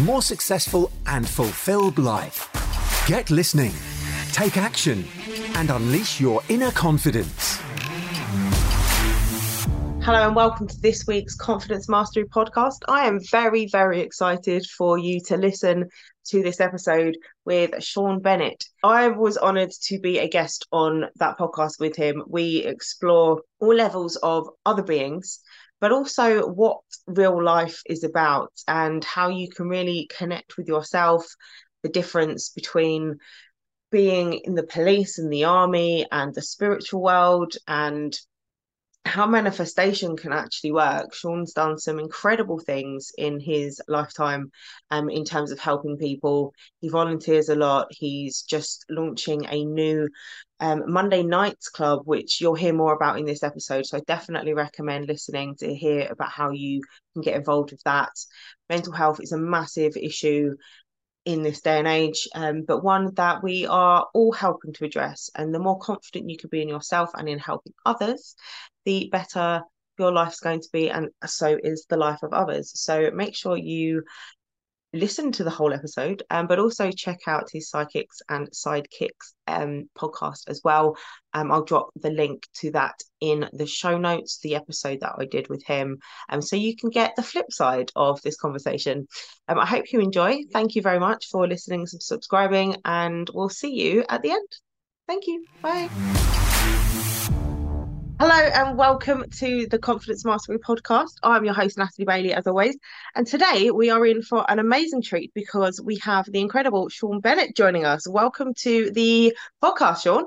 more successful, and fulfilled life. Get listening, take action, and unleash your inner confidence. Hello and welcome to this week's Confidence Mastery podcast. I am very, very excited for you to listen to this episode with Shaun Bennett. I was honoured to be a guest on that podcast with him. We explore all levels of other beings but also what real life is about and how you can really connect with yourself, the difference between being in the police and the army and the spiritual world and how manifestation can actually work. Shaun's done some incredible things in his lifetime um, in terms of helping people. He volunteers a lot. He's just launching a new um, Monday Nights Club, which you'll hear more about in this episode. So I definitely recommend listening to hear about how you can get involved with that. Mental health is a massive issue in this day and age, um, but one that we are all helping to address. And the more confident you can be in yourself and in helping others, the better your life's going to be, and so is the life of others. So make sure you listen to the whole episode, um, but also check out his Psychics and Sidekicks um, podcast as well. Um, I'll drop the link to that in the show notes, the episode that I did with him, um, so you can get the flip side of this conversation. Um, I hope you enjoy. Thank you very much for listening subscribing, and we'll see you at the end. Thank you. Bye. Hello and welcome to the Confidence Mastery podcast. I'm your host, Natalie Bailey, as always. And today we are in for an amazing treat because we have the incredible Shaun Bennett joining us. Welcome to the podcast, Shaun.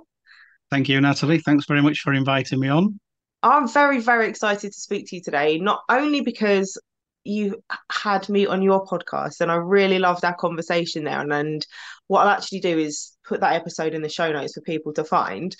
Thank you, Natalie. Thanks very much for inviting me on. I'm very, very excited to speak to you today, not only because you had me on your podcast and I really loved our conversation there. And, and what I'll actually do is put that episode in the show notes for people to find.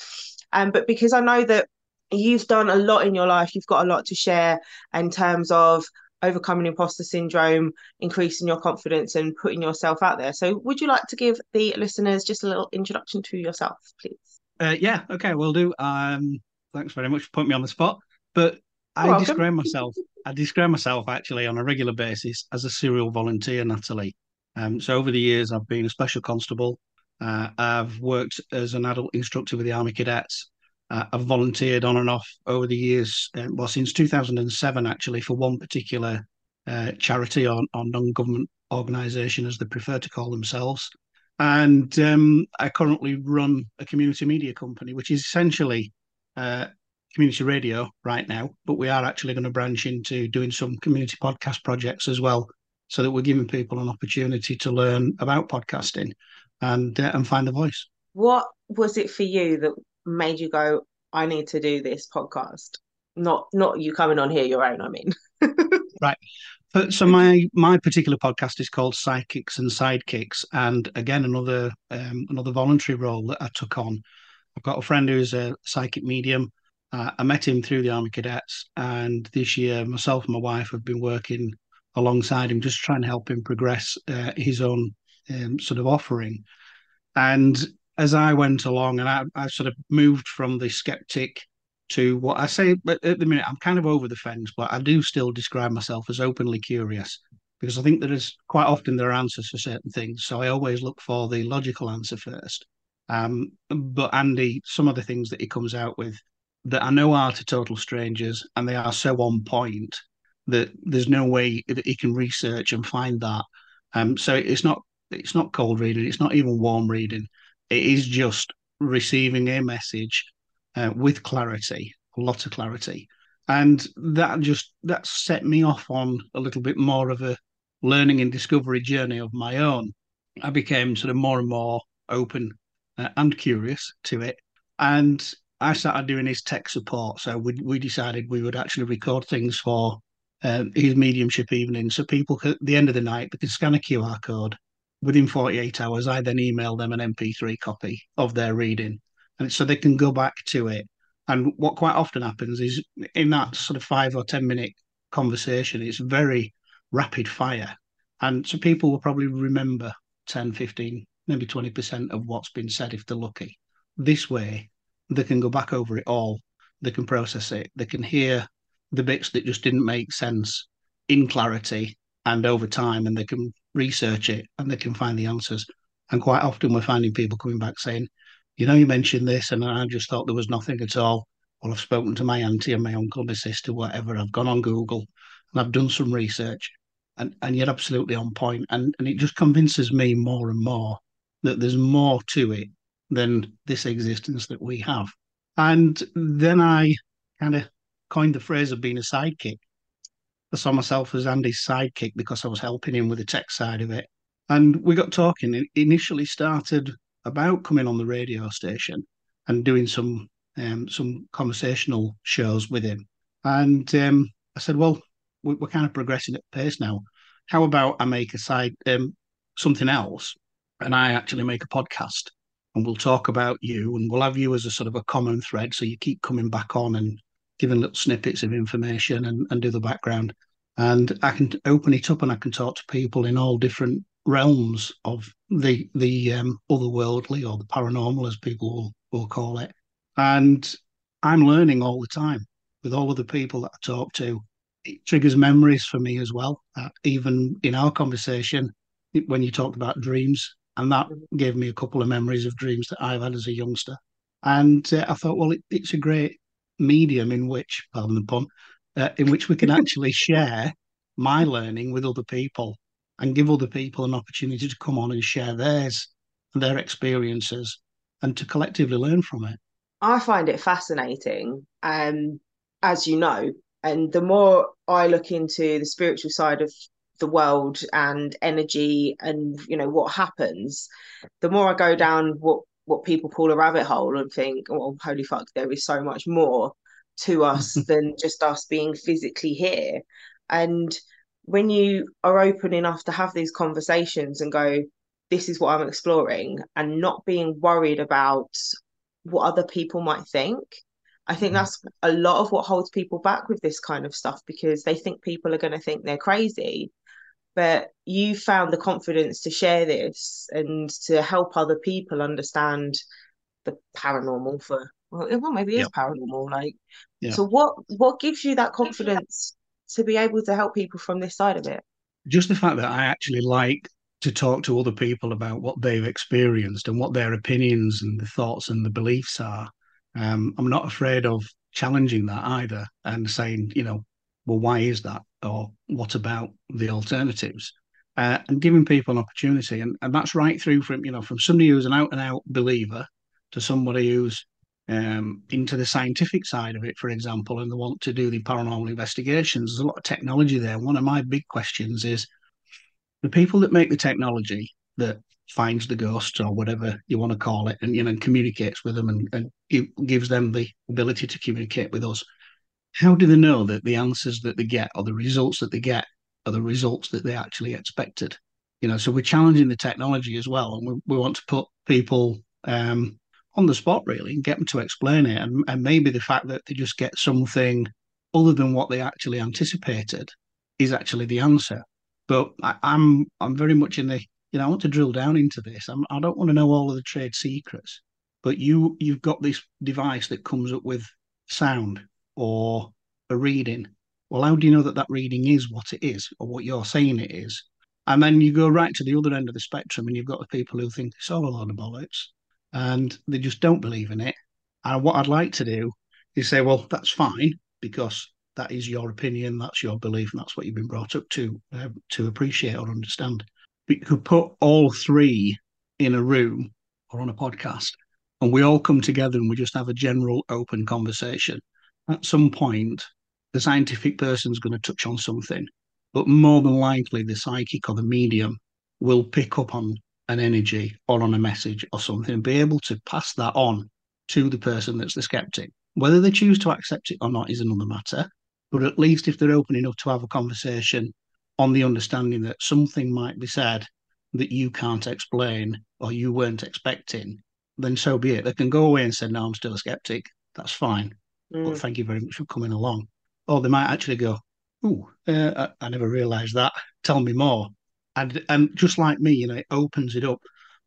Um, but because I know that you've done a lot in your life. You've got a lot to share in terms of overcoming imposter syndrome, increasing your confidence, and putting yourself out there. So, would you like to give the listeners just a little introduction to yourself, please? Uh, yeah, okay, we'll do. Um, thanks very much for putting me on the spot. But I describe myself. I describe myself actually on a regular basis as a serial volunteer, Natalie. Um, so over the years, I've been a special constable. Uh, I've worked as an adult instructor with the Army Cadets. Uh, I've volunteered on and off over the years, uh, well, since 2007, actually, for one particular uh, charity or, or non government organisation, as they prefer to call themselves. And um, I currently run a community media company, which is essentially uh, community radio right now, but we are actually going to branch into doing some community podcast projects as well, so that we're giving people an opportunity to learn about podcasting and uh, and find a voice. What was it for you that made you go, I need to do this podcast? Not not you coming on here your own, I mean. right. So my my particular podcast is called Psychics and Sidekicks, and again another um, another voluntary role that I took on. I've got a friend who's a psychic medium. Uh, I met him through the Army Cadets, and this year myself and my wife have been working alongside him, just trying to help him progress uh, his own um, sort of offering. And as I went along, and I, I sort of moved from the skeptic to what I say but at the minute, I'm kind of over the fence, but I do still describe myself as openly curious because I think there is quite often there are answers for certain things. So I always look for the logical answer first. Um, but Andy, some of the things that he comes out with that I know are to total strangers and they are so on point that there's no way that he can research and find that. Um, so it's not it's not cold reading, it's not even warm reading it is just receiving a message uh, with clarity, a lot of clarity, and that just that set me off on a little bit more of a learning and discovery journey of my own. I became sort of more and more open uh, and curious to it, and I started doing his tech support. So we we decided we would actually record things for uh, his mediumship evening, so people at the end of the night they could scan a QR code within 48 hours, I then email them an MP3 copy of their reading. And so they can go back to it. And what quite often happens is in that sort of five or 10 minute conversation, it's very rapid fire. And so people will probably remember 10, 15, maybe 20% of what's been said if they're lucky. This way, they can go back over it all, they can process it, they can hear the bits that just didn't make sense in clarity and over time, and they can research it and they can find the answers. And quite often, we're finding people coming back saying, you know, you mentioned this, and I just thought there was nothing at all. Well, I've spoken to my auntie and my uncle, my sister, whatever. I've gone on Google and I've done some research, and, and you're absolutely on point. And, and it just convinces me more and more that there's more to it than this existence that we have. And then I kind of coined the phrase of being a sidekick. I saw myself as Andy's sidekick because I was helping him with the tech side of it. And we got talking. It initially started about coming on the radio station and doing some um, some conversational shows with him. And um, I said, well, we're, kind of progressing at pace now. How about I make a side um, something else, and I actually make a podcast, and we'll talk about you, and we'll have you as a sort of a common thread, so you keep coming back on and giving little snippets of information and, and do the background. And I can open it up and I can talk to people in all different realms of the the um, otherworldly or the paranormal, as people will, will call it. And I'm learning all the time with all of the people that I talk to. It triggers memories for me as well. Uh, even in our conversation, when you talked about dreams, and that gave me a couple of memories of dreams that I've had as a youngster. And uh, I thought, well, it, it's a great medium in which, pardon the pun, uh, in which we can actually share my learning with other people and give other people an opportunity to come on and share theirs and their experiences and to collectively learn from it. I find it fascinating, um, as you know, and the more I look into the spiritual side of the world and energy and you know what happens, the more I go down what what people call a rabbit hole and think, oh, holy fuck, there is so much more to us than just us being physically here. And when you are open enough to have these conversations and go, this is what I'm exploring, and not being worried about what other people might think. I think mm-hmm. that's a lot of what holds people back with this kind of stuff because they think people are going to think they're crazy but you found the confidence to share this and to help other people understand the paranormal for well, well maybe it is paranormal like so what what gives you that confidence to be able to help people from this side of it? Just the fact that i actually like to talk to other people about what they've experienced and what their opinions and the thoughts and the beliefs are. Um, i'm not afraid of challenging that either and saying you know well why is that or what about the alternatives? Uh, and giving people an opportunity. And, and that's right through from, you know, from somebody who's an out and out believer to somebody who's um, into the scientific side of it, for example, and they want to do the paranormal investigations. There's a lot of technology there. One of my big questions is the people that make the technology that finds the ghosts or whatever you want to call it and you know communicates with them and, and gives them the ability to communicate with us how do they know that the answers that they get or the results that they get are the results that they actually expected? You know, so we're challenging the technology as well, and we, we want to put people um, on the spot really and get them to explain it, and, and maybe the fact that they just get something other than what they actually anticipated is actually the answer. But I, am I'm, I'm very much in the you know I want to drill down into this. I'm, I don't want to know all of the trade secrets, but you you've got this device that comes up with sound or a reading. Well, how do you know that that reading is what it is or what you're saying it is? And then you go right to the other end of the spectrum and you've got the people who think it's all a lot of bollocks and they just don't believe in it. And what I'd like to do is say, well, that's fine because that is your opinion, that's your belief, and that's what you've been brought up to uh, to appreciate or understand. But you could put all three in a room or on a podcast, and we all come together and we just have a general open conversation at some point, the scientific person's going to touch on something, but more than likely, the psychic or the medium will pick up on an energy or on a message or something and be able to pass that on to the person that's the skeptic. Whether they choose to accept it or not is another matter. But at least if they're open enough to have a conversation on the understanding that something might be said that you can't explain or you weren't expecting, then so be it. They can go away and say, No, I'm still a skeptic. That's fine. Mm. But thank you very much for coming along. Or they might actually go, Oh, uh, I, I never realized that. Tell me more. And, and just like me, you know, it opens it up.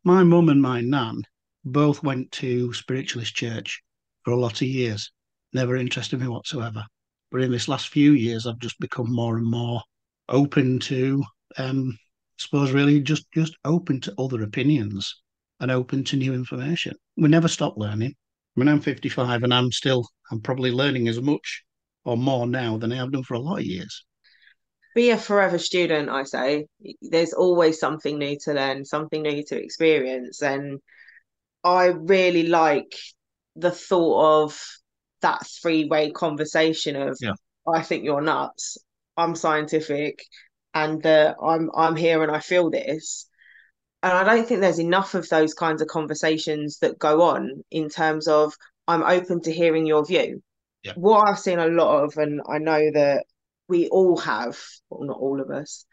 My mum and my nan both went to spiritualist church for a lot of years. Never interested me whatsoever. But in this last few years, I've just become more and more open to, um, I suppose, really just just open to other opinions and open to new information. We never stop learning. I mean, I'm 55 and I'm still, I'm probably learning as much or more now than I have done for a lot of years. Be a forever student, I say. There's always something new to learn, something new to experience. And I really like the thought of that three way conversation of yeah. I think you're nuts, I'm scientific, and uh, I'm I'm here and I feel this. And I don't think there's enough of those kinds of conversations that go on in terms of I'm open to hearing your view. Yeah. What I've seen a lot of, and I know that we all have, well, not all of us,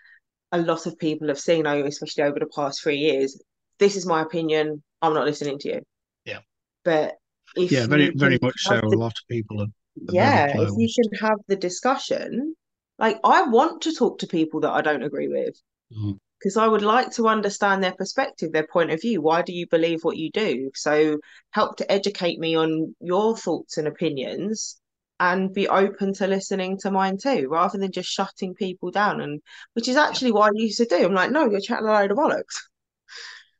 a lot of people have seen, especially over the past three years, this is my opinion. I'm not listening to you. Yeah. But if yeah, very very much so. The, a lot of people are. are yeah, if you can have the discussion, like I want to talk to people that I don't agree with. Mm because I would like to understand their perspective, their point of view. Why do you believe what you do? So help to educate me on your thoughts and opinions and be open to listening to mine too, rather than just shutting people down. And which is actually what I used to do. I'm like, no, you're chatting a load of bollocks.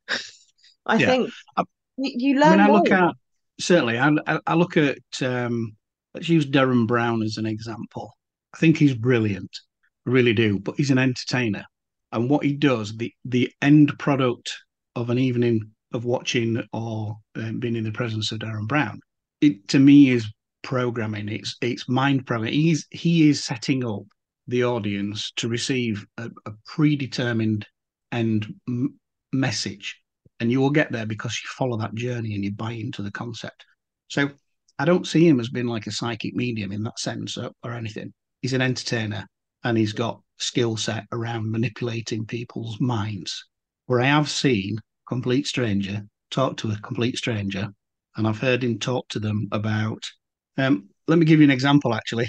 I yeah. think I, you, learn. I mean, I look at certainly, I, I look at um, let's use Derren Brown as an example. I think he's brilliant, I really do. But he's an entertainer, and what he does, the the end product of an evening of watching or um, being in the presence of Derren Brown, it to me is programming. It's it's mind programming. He's he is setting up the audience to receive a, a predetermined end m- message and you will get there because you follow that journey and you buy into the concept. So I don't see him as being like a psychic medium in that sense or, or anything. He's an entertainer and he's got skill set around manipulating people's minds. Where I have seen complete stranger talk to a complete stranger, and I've heard him talk to them about. Um, let me give you an example. Actually,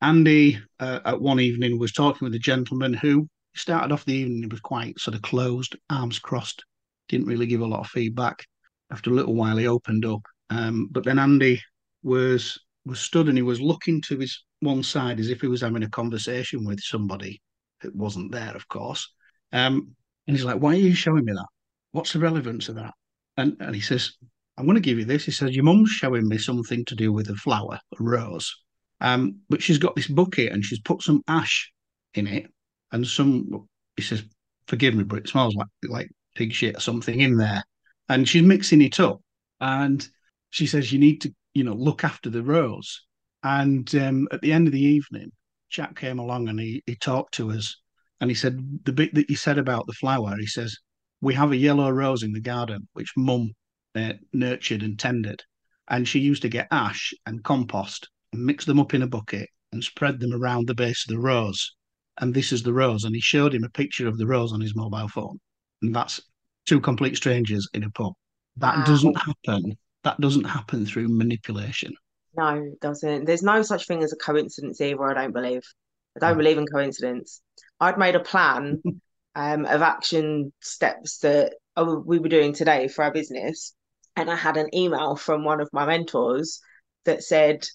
Andy uh, at one evening was talking with a gentleman who started off the evening it was quite sort of closed, arms crossed, didn't really give a lot of feedback. After a little while, he opened up. Um, but then Andy was was stood and he was looking to his one side as if he was having a conversation with somebody that wasn't there, of course. Um, and he's like, "Why are you showing me that? What's the relevance of that?" And and he says, "I'm going to give you this." He says, "Your mum's showing me something to do with a flower, a rose, um, but she's got this bucket and she's put some ash in it and some." He says, "Forgive me, but it smells like like pig shit or something in there. And she's mixing it up. And she says, You need to, you know, look after the rose. And um, at the end of the evening, chap came along and he, he talked to us. And he said, The bit that you said about the flower, he says, We have a yellow rose in the garden, which mum uh, nurtured and tended. And she used to get ash and compost and mix them up in a bucket and spread them around the base of the rose. And this is the rose. And he showed him a picture of the rose on his mobile phone. And that's two complete strangers in a pub. That wow. doesn't happen. That doesn't happen through manipulation. No, it doesn't. There's no such thing as a coincidence either, I don't believe. I don't believe in coincidence. I'd made a plan um, of action steps that we were doing today for our business. And I had an email from one of my mentors that said,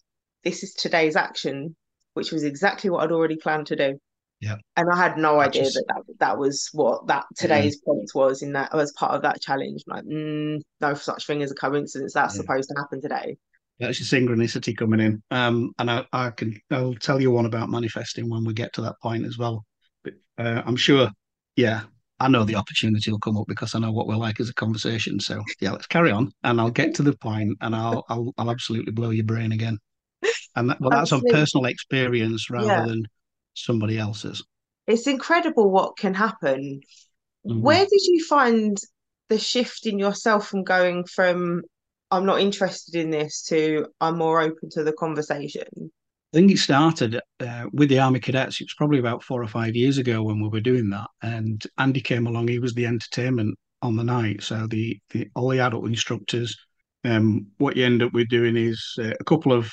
This is today's action, which was exactly what I'd already planned to do. Yeah. And I had no idea just... that, that that was what that today's yeah. point was in that as part of that challenge. Like, mm, no such thing as a coincidence. That's yeah. supposed to happen today. That's your synchronicity coming in. Um, and I, I can I'll tell you one about manifesting when we get to that point as well. But uh, I'm sure, yeah, I know the opportunity will come up because I know what we're like as a conversation. So yeah, let's carry on, and I'll get to the point, and I'll I'll, I'll absolutely blow your brain again. And that, well, that's on personal experience rather yeah. than somebody else's. It's incredible what can happen. Mm-hmm. Where did you find the shift in yourself from going from I'm not interested in this to I'm more open to the conversation? I think it started uh, with the Army Cadets. It was probably about four or five years ago when we were doing that. And Andy came along. He was the entertainment on the night. So the, the all the adult instructors. Um, what you end up with doing is uh, a couple of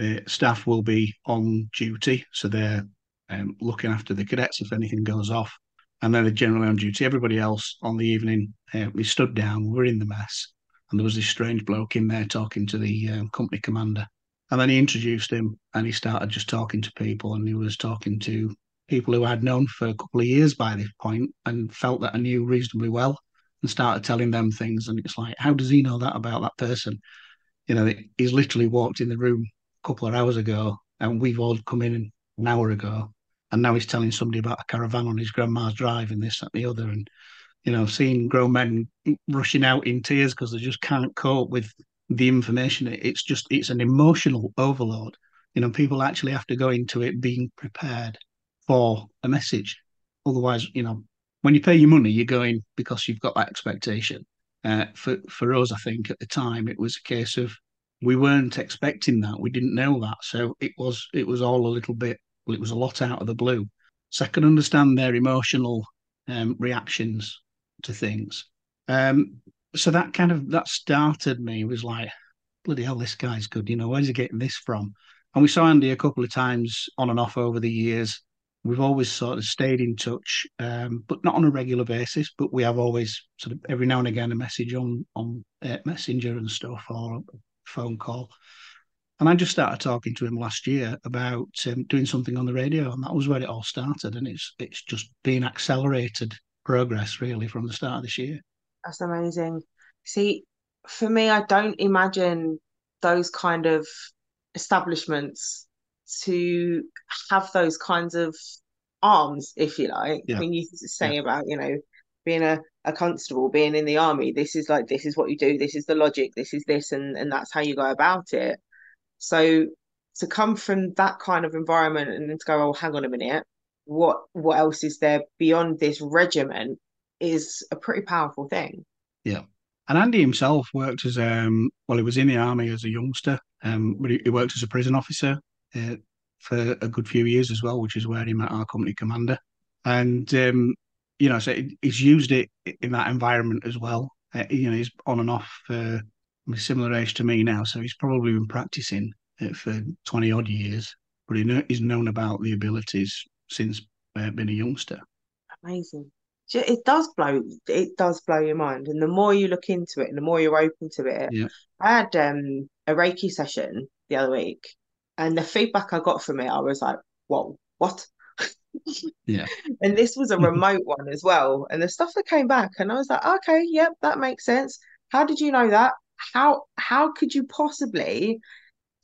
uh, staff will be on duty, so they're um, looking after the cadets if anything goes off, and then they're generally on duty. Everybody else on the evening, uh, we stood down. We're in the mess, and there was this strange bloke in there talking to the um, company commander and then he introduced him and he started just talking to people and he was talking to people who I'd known for a couple of years by this point and felt that I knew reasonably well and started telling them things. And it's like, how does he know that about that person? You know, he's literally walked in the room a couple of hours ago and we've all come in an hour ago. And now he's telling somebody about a caravan on his grandma's drive and this, and the other. And, you know, seeing grown men rushing out in tears because they just can't cope with the information. It's just it's an emotional overload. You know, people actually have to go into it being prepared for a message. Otherwise, you know, when you pay your money, you're going because you've got that expectation. Uh, for for us, I think at the time it was a case of we weren't expecting that. We didn't know that, so it was it was all a little bit. Well, it was a lot out of the blue. So I can understand their emotional um, reactions to things. Um, so that kind of that started me was like bloody hell this guy's good you know where's he getting this from and we saw andy a couple of times on and off over the years we've always sort of stayed in touch um, but not on a regular basis but we have always sort of every now and again a message on on uh, messenger and stuff or a phone call and i just started talking to him last year about um, doing something on the radio and that was where it all started and it's it's just been accelerated progress really from the start of this year that's amazing. See, for me, I don't imagine those kind of establishments to have those kinds of arms, if you like. Yeah. I mean, you say yeah. about, you know, being a, a constable, being in the army, this is like, this is what you do, this is the logic, this is this, and, and that's how you go about it. So to come from that kind of environment and to go, oh, hang on a minute, what what else is there beyond this regiment is a pretty powerful thing. Yeah. And Andy himself worked as um well, he was in the army as a youngster, um, but he, he worked as a prison officer uh, for a good few years as well, which is where he met our company commander. And um, you know, so he's used it in that environment as well. Uh, you know, he's on and off for a similar age to me now, so he's probably been practicing it for twenty odd years. But he know, he's known about the abilities since uh, being a youngster. Amazing it does blow it does blow your mind and the more you look into it and the more you're open to it yeah. i had um, a reiki session the other week and the feedback i got from it i was like whoa what yeah and this was a remote one as well and the stuff that came back and i was like okay yep that makes sense how did you know that how how could you possibly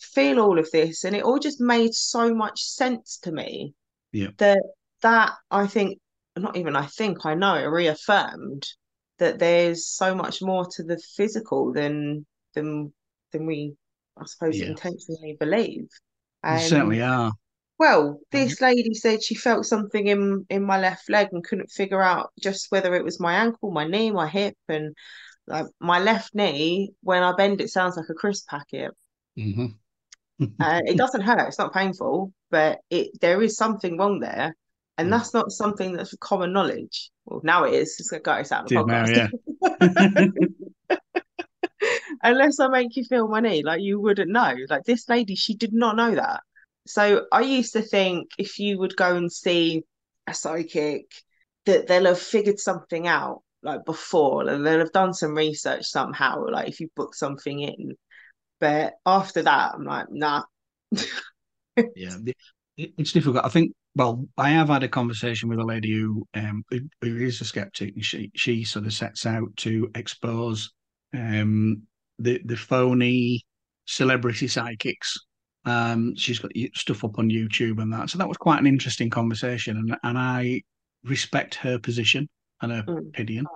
feel all of this and it all just made so much sense to me yeah that that i think not even I think I know reaffirmed that there's so much more to the physical than than than we I suppose yeah. intentionally believe. And, you certainly are. Well, this mm-hmm. lady said she felt something in in my left leg and couldn't figure out just whether it was my ankle, my knee, my hip, and like my left knee. When I bend, it sounds like a crisp packet. Mm-hmm. uh, it doesn't hurt; it's not painful, but it there is something wrong there. And mm. that's not something that's common knowledge. Well, now it is. It's got us out of the podcast. Yeah. Unless I make you feel money, like you wouldn't know. Like this lady, she did not know that. So I used to think if you would go and see a psychic, that they'll have figured something out like before, and they'll have done some research somehow. Like if you book something in, but after that, I'm like, nah. yeah, it's difficult. I think well, I have had a conversation with a lady who um, who is a skeptic, and she she sort of sets out to expose um, the the phony celebrity psychics. Um, she's got stuff up on YouTube and that, so that was quite an interesting conversation, and and I respect her position and her mm. opinion.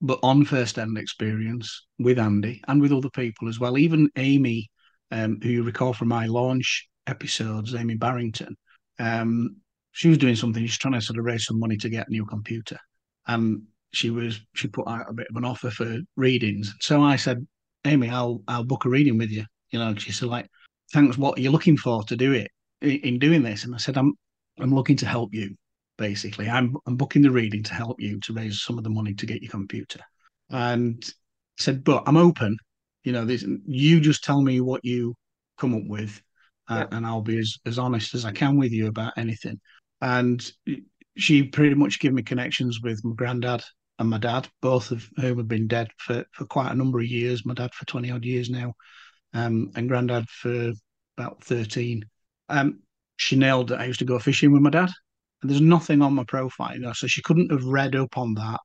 But on first hand experience with Andy and with other people as well, even Amy, um, who you recall from my launch episodes, Amy Barrington, um, she was doing something. She's trying to sort of raise some money to get a new computer, and she was she put out a bit of an offer for readings. So I said, Amy, I'll I'll book a reading with you. You know, she said like, thanks. What are you looking for to do it? in, in doing this? And I said, I'm I'm looking to help you. Basically, I'm I'm booking the reading to help you to raise some of the money to get your computer. And said, but I'm open. You know, this you just tell me what you come up with, uh, yeah. and I'll be as, as honest as I can with you about anything. And she pretty much gave me connections with my granddad and my dad, both of whom have been dead for, for quite a number of years. My dad for 20 odd years now, um, and granddad for about 13. Um, she nailed that I used to go fishing with my dad. And there's nothing on my profile, you know, so she couldn't have read up on that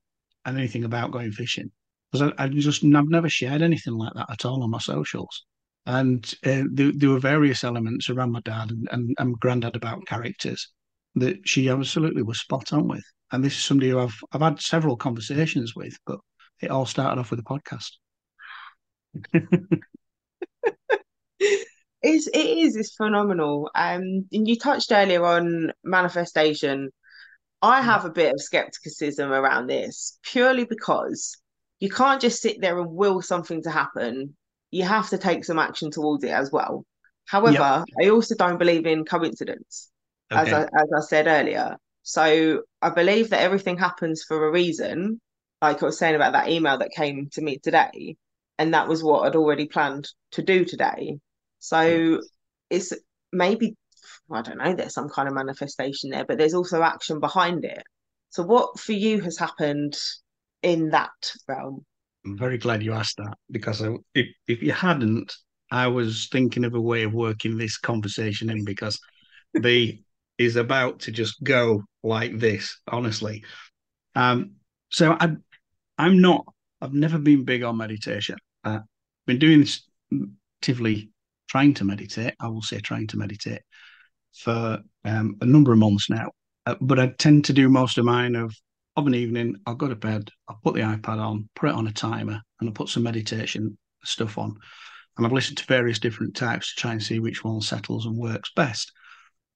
and anything about going fishing because I, I, just I've never shared anything like that at all on my socials. And uh, there, there, were various elements around my dad and, and, and granddad about characters that she absolutely was spot on with. And this is somebody who I've I've had several conversations with, but it all started off with a podcast. it's it is it's phenomenal. Um, and you touched earlier on manifestation. I have a bit of skepticism around this purely because you can't just sit there and will something to happen. You have to take some action towards it as well. However, yep. I also don't believe in coincidence okay. as I, as I said earlier. So I believe that everything happens for a reason. Like I was saying about that email that came to me today, and that was what I'd already planned to do today. So it's maybe I don't know. There's some kind of manifestation there, but there's also action behind it. So what for you has happened in that realm? I'm very glad you asked that because I, if if you hadn't, I was thinking of a way of working this conversation in because the is about to just go like this, honestly. Um, so I, I'm not. I've never been big on meditation. Uh, I've been doing this actively, trying to meditate. I will say trying to meditate for um, a number of months now. Uh, but I tend to do most of mine of of an evening. I'll go to bed. I'll put the iPad on, put it on a timer, and I'll put some meditation stuff on. And I've listened to various different types to try and see which one settles and works best.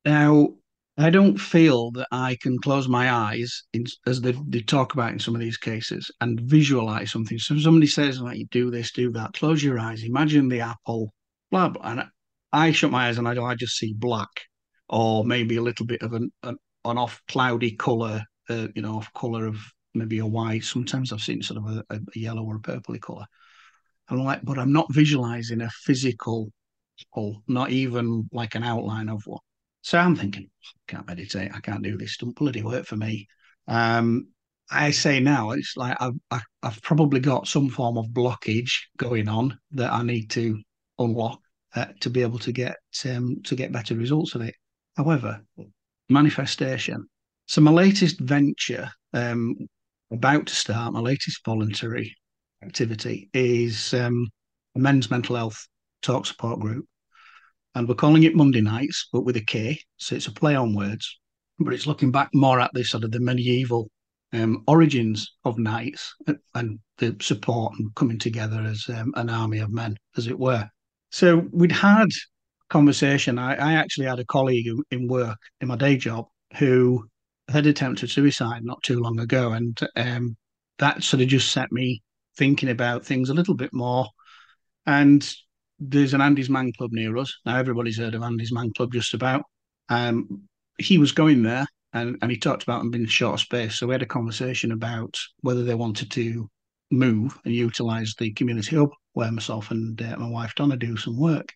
Now, I don't feel that I can close my eyes, in, as they, they talk about in some of these cases, and visualize something. So somebody says, like, you do this, do that, close your eyes, imagine the apple, blah, blah. And I shut my eyes and I, I just see black or maybe a little bit of an, an, an off cloudy color, uh, you know, off color of maybe a white. Sometimes I've seen sort of a, a yellow or a purpley color. I'm like, but I'm not visualizing a physical hole, not even like an outline of one. So I'm thinking, I can't meditate. I can't do this. It Don't bloody work for me. Um, I say now, it's like I, have i have probably got some form of blockage going on that I need to unlock uh, to be able to get um, to get better results of it. However, manifestation. So my latest venture, um, about to start, my latest voluntary activity is um, a men's mental health talk support group and we're calling it Monday Nights, but with a K. So it's a play on words, but it's looking back more at the sort of the medieval um, origins of knights and the support and coming together as um, an army of men, as it were. So we'd had conversation. I, I actually had a colleague in work in my day job who had attempted suicide not too long ago, and um, that sort of just set me thinking about things a little bit more. And there's an Andy's Man Club near us. Now everybody's heard of Andy's Man Club just about. Um, he was going there and, and he talked about them being short of space. So we had a conversation about whether they wanted to move and utilise the community hub where myself and uh, my wife Donna do some work.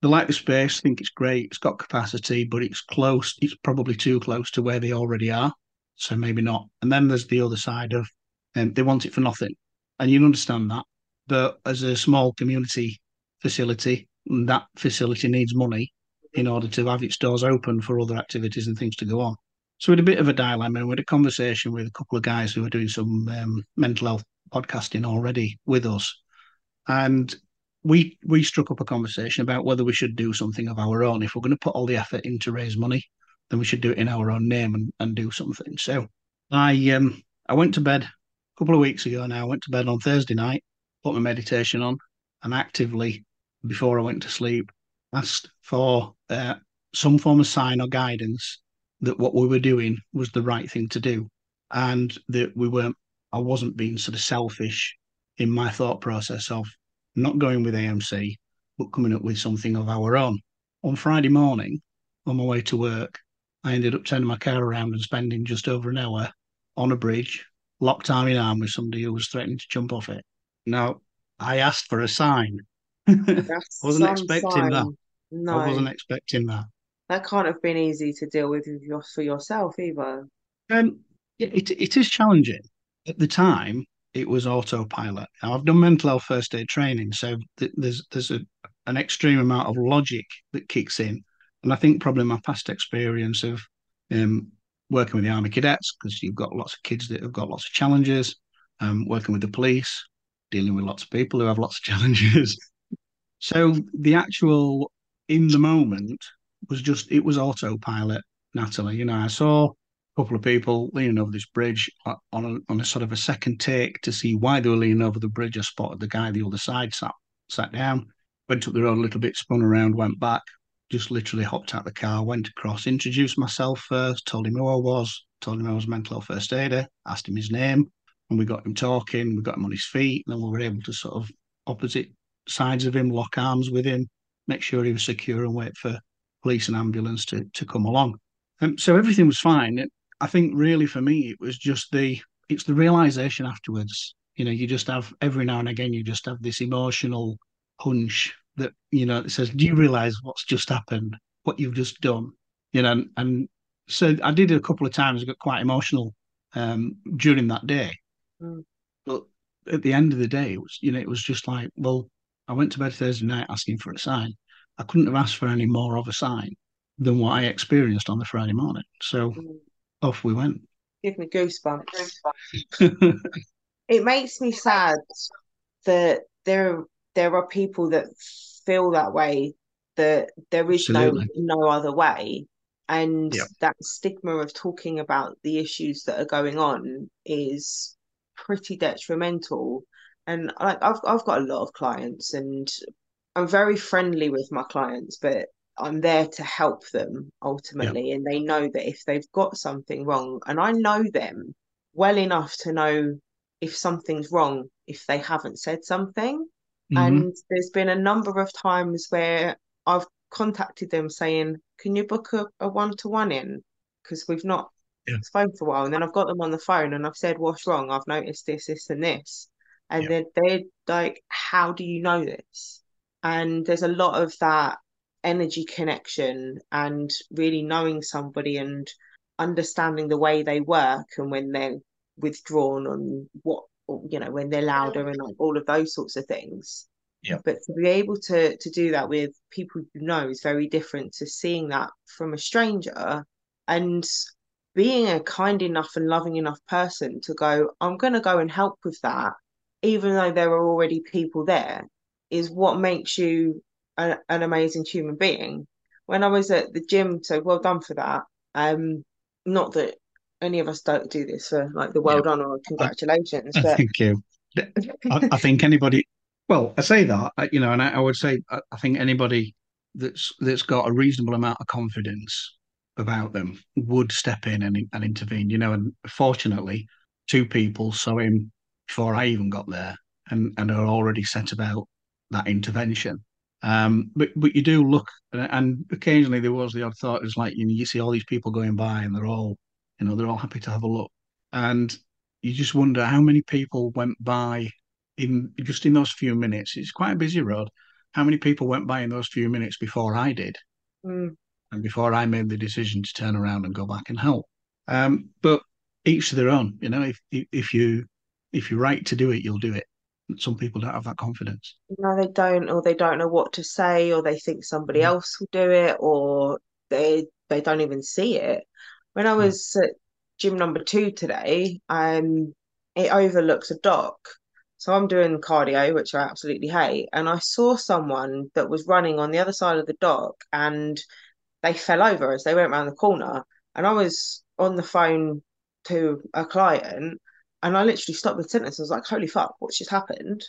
They like the space, think it's great, it's got capacity, but it's close, it's probably too close to where they already are. So maybe not. And then there's the other side of um, they want it for nothing. And you understand that. But as a small community facility. That facility needs money in order to have its doors open for other activities and things to go on. So we had a bit of a dilemma and we had a conversation with a couple of guys who were doing some um, mental health podcasting already with us. And we we struck up a conversation about whether we should do something of our own. If we're going to put all the effort in to raise money, then we should do it in our own name and, and do something. So I um I went to bed a couple of weeks ago now. I went to bed on Thursday night, put my meditation on, and actively before I went to sleep, asked for uh, some form of sign or guidance that what we were doing was the right thing to do, and that we weren't. I wasn't being sort of selfish in my thought process of not going with AMC, but coming up with something of our own. On Friday morning, on my way to work. I ended up turning my car around and spending just over an hour on a bridge, locked arm in arm with somebody who was threatening to jump off it. Now, I asked for a sign. I wasn't expecting sign. that. No. I wasn't expecting that. That can't have been easy to deal with for yourself either. Um, yeah, it, it is challenging. At the time, it was autopilot. Now, I've done mental health first aid training, so th- there's there's a, an extreme amount of logic that kicks in, and I think probably my past experience of um, working with the army cadets, because you've got lots of kids that have got lots of challenges, um, working with the police, dealing with lots of people who have lots of challenges. so the actual in the moment was just it was autopilot. Natalie, you know, I saw couple of people leaning over this bridge on a, on a sort of a second take to see why they were leaning over the bridge. I spotted the guy the other side sat sat down, went up the road a little bit, spun around, went back, just literally hopped out the car, went across, introduced myself first, told him who I was, told him I was mental health first aider, asked him his name, and we got him talking, we got him on his feet, and then we were able to sort of opposite sides of him, lock arms with him, make sure he was secure and wait for police and ambulance to, to come along. Um, so everything was fine. I think really for me, it was just the it's the realization afterwards. You know, you just have every now and again, you just have this emotional hunch that you know it says, "Do you realize what's just happened? What you've just done?" You know, and, and so I did it a couple of times. I got quite emotional um, during that day, mm. but at the end of the day, it was you know it was just like, well, I went to bed Thursday night asking for a sign. I couldn't have asked for any more of a sign than what I experienced on the Friday morning. So mm off we went. Give me goosebumps. it makes me sad that there there are people that feel that way. That there is Absolutely. no no other way, and yep. that stigma of talking about the issues that are going on is pretty detrimental. And like I've I've got a lot of clients, and I'm very friendly with my clients, but I'm there to help them ultimately. Yeah. And they know that if they've got something wrong, and I know them well enough to know if something's wrong if they haven't said something. Mm-hmm. And there's been a number of times where I've contacted them saying, Can you book a one to one in? Because we've not yeah. spoken for a while. And then I've got them on the phone and I've said, What's wrong? I've noticed this, this, and this. And yeah. they're, they're like, How do you know this? And there's a lot of that energy connection and really knowing somebody and understanding the way they work and when they're withdrawn and what you know when they're louder and like all of those sorts of things. Yeah. But to be able to to do that with people you know is very different to seeing that from a stranger and being a kind enough and loving enough person to go i'm going to go and help with that even though there are already people there is what makes you a, an amazing human being. When I was at the gym, so well done for that. Um, not that any of us don't do this for like the well yeah. done or congratulations. but... Thank you. I, I, think anybody. Well, I say that you know, and I, I would say I, I think anybody that's that's got a reasonable amount of confidence about them would step in and, and intervene. You know, and fortunately, two people saw him before I even got there, and and are already set about that intervention. Um, but but you do look, and occasionally there was the odd thought. It's like you know, you see all these people going by, and they're all, you know, they're all happy to have a look, and you just wonder how many people went by in just in those few minutes. It's quite a busy road. How many people went by in those few minutes before I did, mm. and before I made the decision to turn around and go back and help? Um, but each to their own. You know, if if you if you're right to do it, you'll do it some people don't have that confidence. No, they don't, or they don't know what to say, or they think somebody mm. else will do it, or they they don't even see it. When I was mm. at gym number two today, um, it overlooks a dock. So I'm doing cardio, which I absolutely hate, and I saw someone that was running on the other side of the dock, and they fell over as they went around the corner. And I was on the phone to a client, and I literally stopped the sentence. I was like, holy fuck, what's just happened?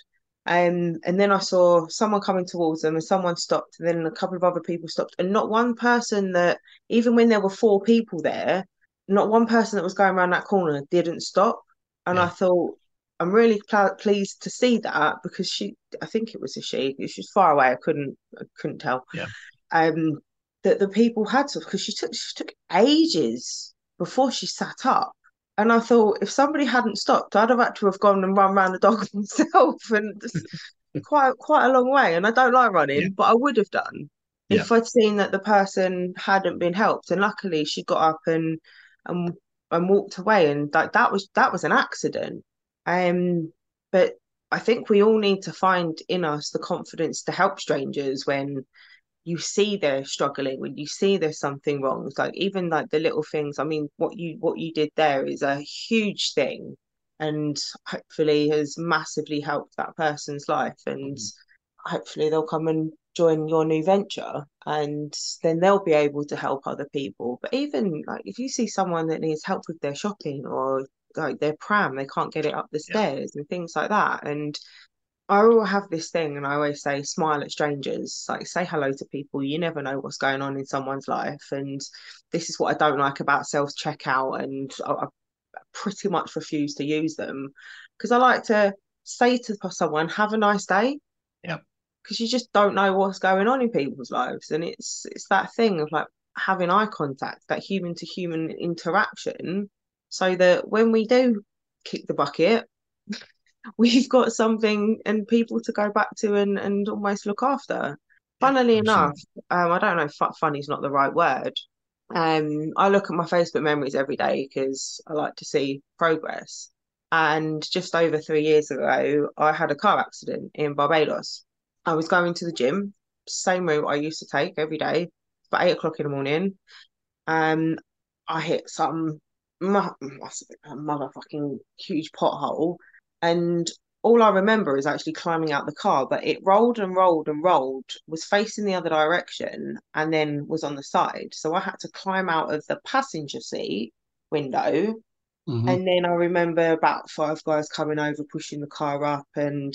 Um, and then I saw someone coming towards them and someone stopped, and then a couple of other people stopped. And not one person that, even when there were four people there, not one person that was going around that corner didn't stop. And yeah. I thought, I'm really pl- pleased to see that because she, I think it was a she, she was far away. I couldn't, I couldn't tell. Yeah. Um, that the people had to because she took she took ages before she sat up. And I thought if somebody hadn't stopped, I'd have had to have gone and run around the dog myself and quite quite a long way. And I don't like running, yeah. but I would have done yeah. if I'd seen that the person hadn't been helped. And luckily she got up and and and walked away and like that was that was an accident. Um but I think we all need to find in us the confidence to help strangers when you see they're struggling when you see there's something wrong it's like even like the little things i mean what you what you did there is a huge thing and hopefully has massively helped that person's life and mm-hmm. hopefully they'll come and join your new venture and then they'll be able to help other people but even like if you see someone that needs help with their shopping or like their pram they can't get it up the stairs yeah. and things like that and I will have this thing, and I always say, smile at strangers, like say hello to people. You never know what's going on in someone's life, and this is what I don't like about self checkout, and I, I, pretty much refuse to use them because I like to say to someone, "Have a nice day." Yeah. Because you just don't know what's going on in people's lives, and it's it's that thing of like having eye contact, that human to human interaction, so that when we do kick the bucket we've got something and people to go back to and, and almost look after. Funnily enough, um, I don't know if funny is not the right word. Um, I look at my Facebook memories every day because I like to see progress. And just over three years ago, I had a car accident in Barbados. I was going to the gym, same route I used to take every day, about eight o'clock in the morning. Um, I hit some motherfucking huge pothole and all I remember is actually climbing out the car, but it rolled and rolled and rolled, was facing the other direction, and then was on the side. So I had to climb out of the passenger seat window. Mm-hmm. And then I remember about five guys coming over, pushing the car up, and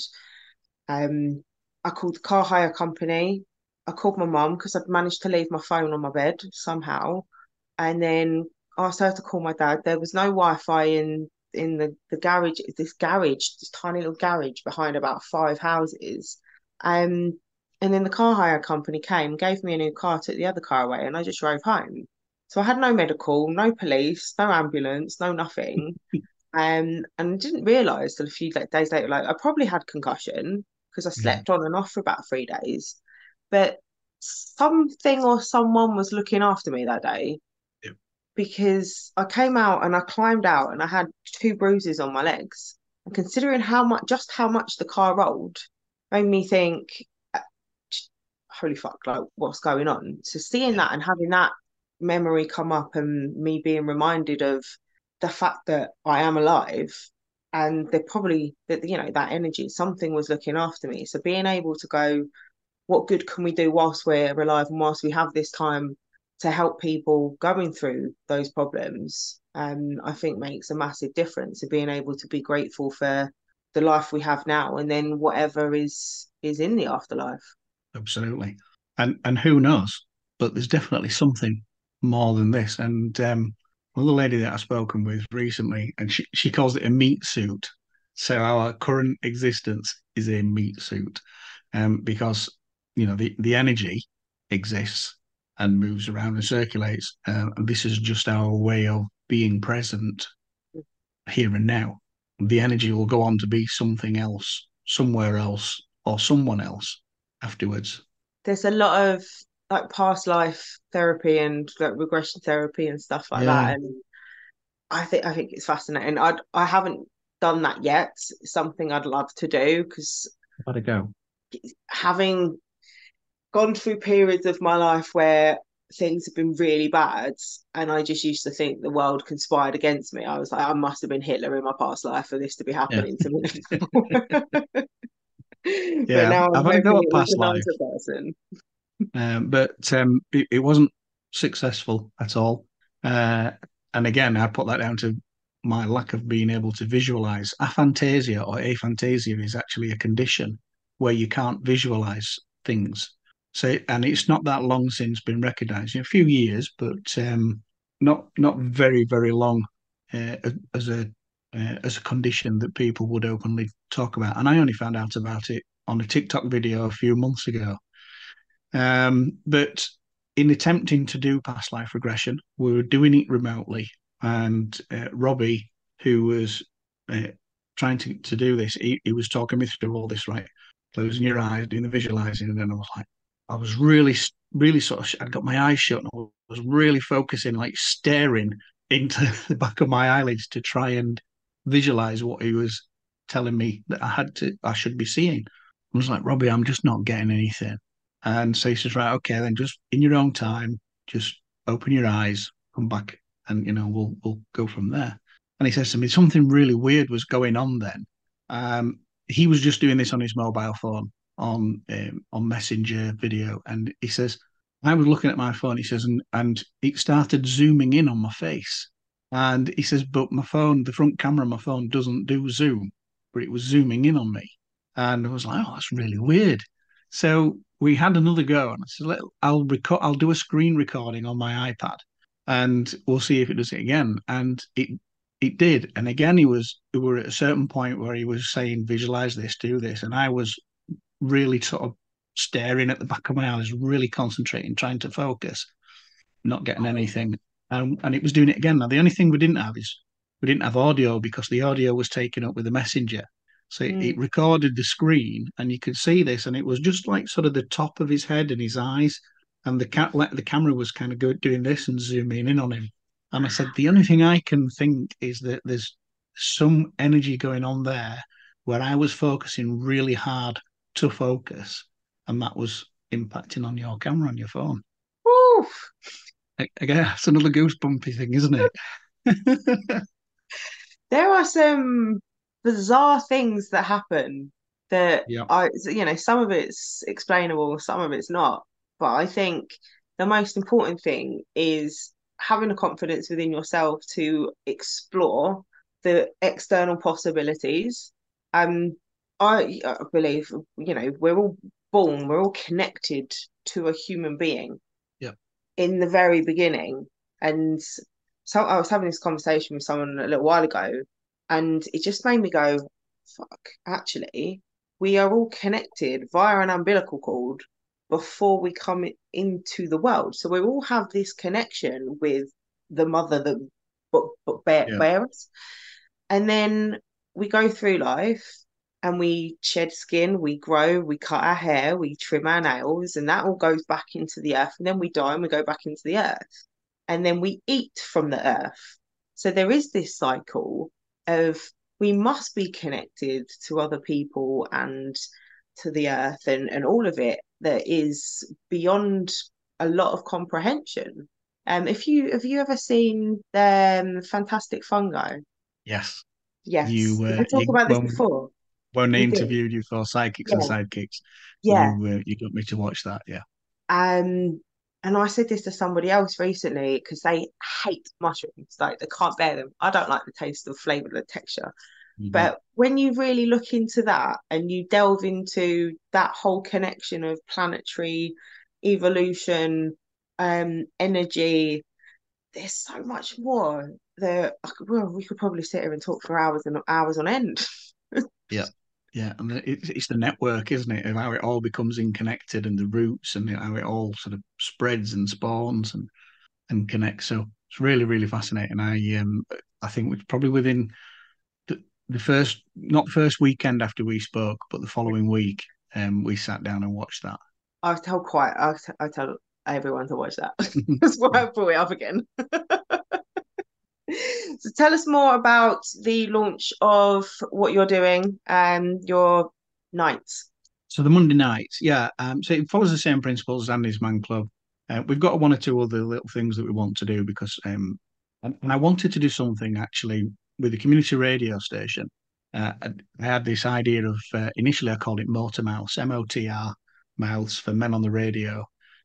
um, I called the car hire company. I called my mum because I'd managed to leave my phone on my bed somehow, and then I asked her to call my dad. There was no Wi-Fi in in the the garage this garage this tiny little garage behind about five houses. Um and then the car hire company came gave me a new car took the other car away and i just drove home. So i had no medical no police no ambulance no nothing. Um and didn't realize till a few like, days later like i probably had concussion because i slept yeah. on and off for about three days. But something or someone was looking after me that day because I came out and I climbed out and I had two bruises on my legs. And considering how much, just how much the car rolled, made me think, uh, holy fuck, like what's going on? So seeing that and having that memory come up and me being reminded of the fact that I am alive and they're probably that you know that energy something was looking after me so being able to go what good can we do whilst we're alive and whilst we have this time to help people going through those problems, um, I think makes a massive difference. Of being able to be grateful for the life we have now, and then whatever is is in the afterlife. Absolutely, and and who knows? But there's definitely something more than this. And um, another lady that I've spoken with recently, and she she calls it a meat suit. So our current existence is a meat suit, um, because you know the the energy exists and moves around and circulates. Uh, and this is just our way of being present here and now. The energy will go on to be something else, somewhere else, or someone else afterwards. There's a lot of like past life therapy and like regression therapy and stuff like yeah. that. And I think I think it's fascinating. I I haven't done that yet. It's something I'd love to do because to go having gone through periods of my life where things have been really bad and I just used to think the world conspired against me. I was like, I must have been Hitler in my past life for this to be happening yeah. to me. yeah, now I'm I've got a past life. Person. Um, but um, it, it, wasn't successful at all. Uh, and again, I put that down to my lack of being able to visualize. Aphantasia or aphantasia is actually a condition where you can't visualize things. So, and it's not that long since been recognised. A few years, but um, not not very very long uh, as a uh, as a condition that people would openly talk about. And I only found out about it on a TikTok video a few months ago. Um, but in attempting to do past life regression, we were doing it remotely, and uh, Robbie, who was uh, trying to, to do this, he, he was talking me through all this, right? Closing your eyes, doing the visualizing, and then I was like, I was really, really sort of, I'd got my eyes shut and I was really focusing, like staring into the back of my eyelids to try and visualize what he was telling me that I had to, I should be seeing. I was like, Robbie, I'm just not getting anything. And so he says, right, okay, then just in your own time, just open your eyes, come back, and you know we'll we'll go from there. And he says to me, something really weird was going on then. Um, he was just doing this on his mobile phone on um, on Messenger video, and he says, I was looking at my phone. He says, and and it started zooming in on my face. And he says, but my phone, the front camera on my phone doesn't do zoom, but it was zooming in on me. And I was like, oh, that's really weird. So we had another go, and I said, I'll record, I'll do a screen recording on my iPad, and we'll see if it does it again. And it it did. And again, he was we were at a certain point where he was saying, visualize this, do this, and I was really sort of staring at the back of my eyes, really concentrating, trying to focus, not getting anything. And and it was doing it again. Now the only thing we didn't have is we didn't have audio because the audio was taken up with the messenger. So mm. it, recorded the screen, and you could see this, and it was just like sort of the top of his head and his eyes, and the cat the camera was kind of go, doing this and zooming in on him. And I said, the only thing I can think is that there's some energy going on there where I was focusing really hard to focus, and that was impacting on your camera on your phone. Oof. Again, it's another goosebumpy thing, isn't it? there are some bizarre things that happen that yeah. I, you know, some of it's explainable, some of it's not. But I think the most important thing is having a confidence within yourself to explore the external possibilities. Um, I, I believe, you know, we're all born, we're all connected to a human being. Yeah. In the very beginning, and so I was having this conversation with someone a little while ago, and it just made me go, fuck, actually, we are all connected via an umbilical cord before we come into the world. So we all have this connection with the mother that but, but bear, yeah. bear us. And then we go through life and we shed skin, we grow, we cut our hair, we trim our nails, and that all goes back into the earth. And then we die and we go back into the earth. And then we eat from the earth. So there is this cycle of we must be connected to other people and to the earth and, and all of it that is beyond a lot of comprehension. Um, if you have you ever seen um, Fantastic Fungi? Yes. Yes. You uh, we talk you, about this well, before. When they interviewed you for Psychics yeah. and Sidekicks, yeah, you, uh, you got me to watch that. Yeah. Um, and I said this to somebody else recently because they hate mushrooms, like they can't bear them. I don't like the taste, the flavor, the texture. Mm-hmm. But when you really look into that and you delve into that whole connection of planetary evolution, um, energy, there's so much more that well, we could probably sit here and talk for hours and hours on end. yeah. Yeah, and it's the network, isn't it, of how it all becomes interconnected and the roots and how it all sort of spreads and spawns and and connects. So it's really, really fascinating. I um I think it's probably within the, the first not the first weekend after we spoke, but the following week, um, we sat down and watched that. I tell quite I, I tell everyone to watch that. That's why I brought it up again. so tell us more about the launch of what you're doing and your nights. So the Monday nights, yeah. Um, so it follows the same principles as Andy's Man Club. Uh, we've got one or two other little things that we want to do because, um, and, and I wanted to do something actually with the community radio station. Uh, I had this idea of uh, initially I called it Motor Mouths, M O T R mouths for men on the radio,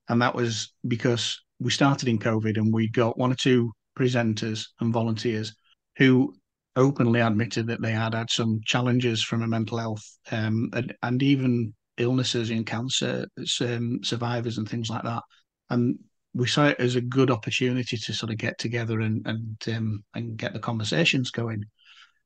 and that was because we started in COVID and we got one or two presenters and volunteers who openly admitted that they had had some challenges from a mental health um, and, and, even illnesses in cancer um, survivors and things like that. And we saw it as a good opportunity to sort of get together and and um, and get the conversations going.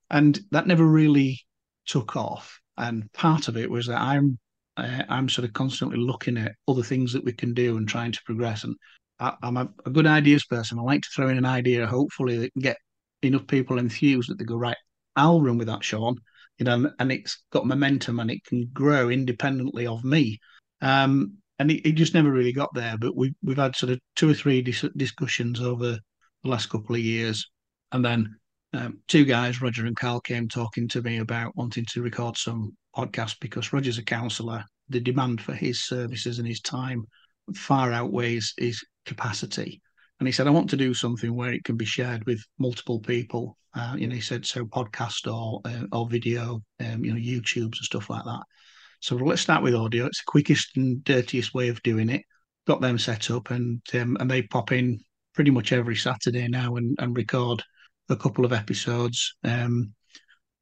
And that never really took off. And part of it was that I'm uh, I'm sort of constantly looking at other things that we can do and trying to progress. And I, am a, a, good ideas person. I like to throw in an idea, hopefully that can get enough people enthused that they go right. I'll run with that, Shaun. You know, and it's got momentum and it can grow independently of me. Um, and it, it, just never really got there. But we we've had sort of two or three dis- discussions over the last couple of years, and then um, two guys, Roger and Carl, came talking to me about wanting to record some podcasts because Roger's a counsellor. The demand for his services and his time far outweighs his capacity. And he said, I want to do something where it can be shared with multiple people. Uh, you know, he said, so podcast or uh, or video, um, you know, YouTubes and stuff like that. So let's start with audio. It's the quickest and dirtiest way of doing it. Got them set up, and um, and they pop in pretty much every Saturday now and, and record a couple of episodes. Um,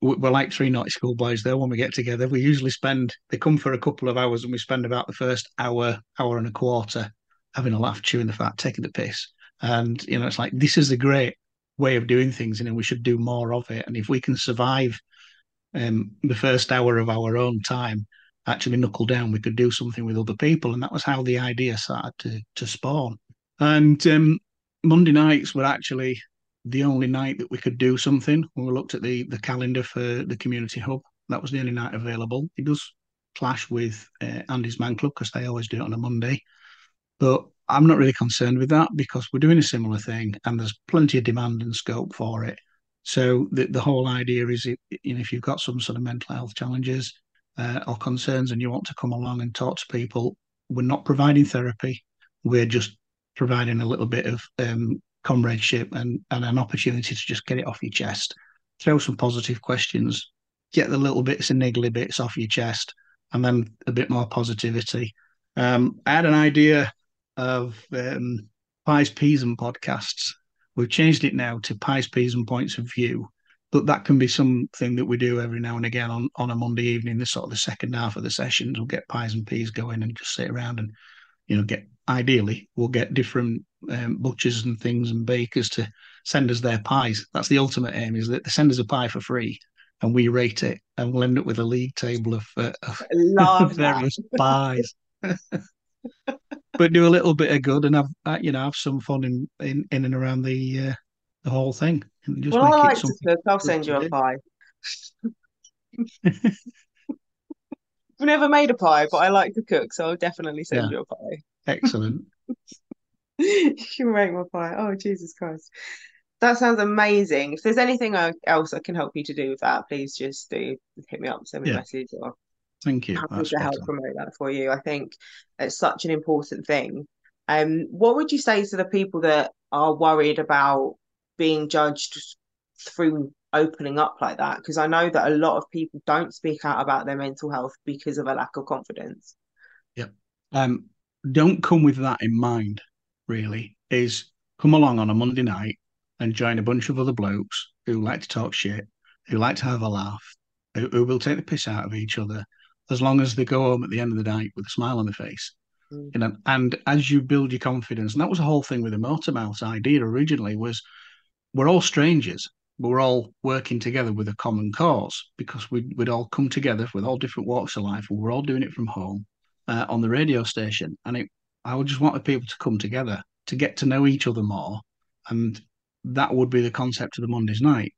we're like three naughty schoolboys there when we get together. We usually spend they come for a couple of hours and we spend about the first hour, hour and a quarter having a laugh, chewing the fat, taking the piss. And you know, it's like this is a great way of doing things, and we should do more of it. And if we can survive um, the first hour of our own time, actually knuckle down, we could do something with other people. And that was how the idea started to to spawn. And um, Monday nights were actually the only night that we could do something. When we looked at the the calendar for the community hub, that was the only night available. It does clash with uh, Andy's Man Club because they always do it on a Monday. But I'm not really concerned with that because we're doing a similar thing and there's plenty of demand and scope for it. So the, the whole idea is, if, you know, if you've got some sort of mental health challenges uh, or concerns and you want to come along and talk to people, we're not providing therapy. We're just providing a little bit of um, comradeship and, and an opportunity to just get it off your chest, throw some positive questions, get the little bits and niggly bits off your chest, and then a bit more positivity. Um, I had an idea of um, Pies, Peas, and Podcasts. We've changed it now to Pies, Peas, and Points of View, but that can be something that we do every now and again on, on a Monday evening, the sort of the second half of the sessions. We'll get Pies and Peas going and just sit around and, you know, get ideally, we'll get different um, butchers and things and bakers to send us their pies. That's the ultimate aim: is that they send us a pie for free, and we rate it, and we'll end up with a league table of, uh, of various pies. but do a little bit of good and have uh, you know have some fun in in, in and around the uh, the whole thing. just well, I like to cook. I'll send you a pie. I've never made a pie, but I like to cook, so I'll definitely send yeah. you a pie. Excellent. you can make my pie. Oh, Jesus Christ. That sounds amazing. If there's anything else I can help you to do with that, please just do hit me up, send me yeah. a message, or thank you. Happy to help promote that for you. I think it's such an important thing. Um, what would you say to the people that are worried about being judged through opening up like that? Because I know that a lot of people don't speak out about their mental health because of a lack of confidence. Yep. Um, don't come with that in mind really, is come along on a Monday night and join a bunch of other blokes who like to talk shit, who like to have a laugh, who, who will take the piss out of each other, as long as they go home at the end of the night with a smile on their face. Mm. You know, and as you build your confidence, and that was the whole thing with the motor Motormouth idea originally was we're all strangers, but we're all working together with a common cause because we'd, we'd all come together with all different walks of life. We we're all doing it from home uh, on the radio station, and it I would just want the people to come together to get to know each other more, and that would be the concept of the Monday's night,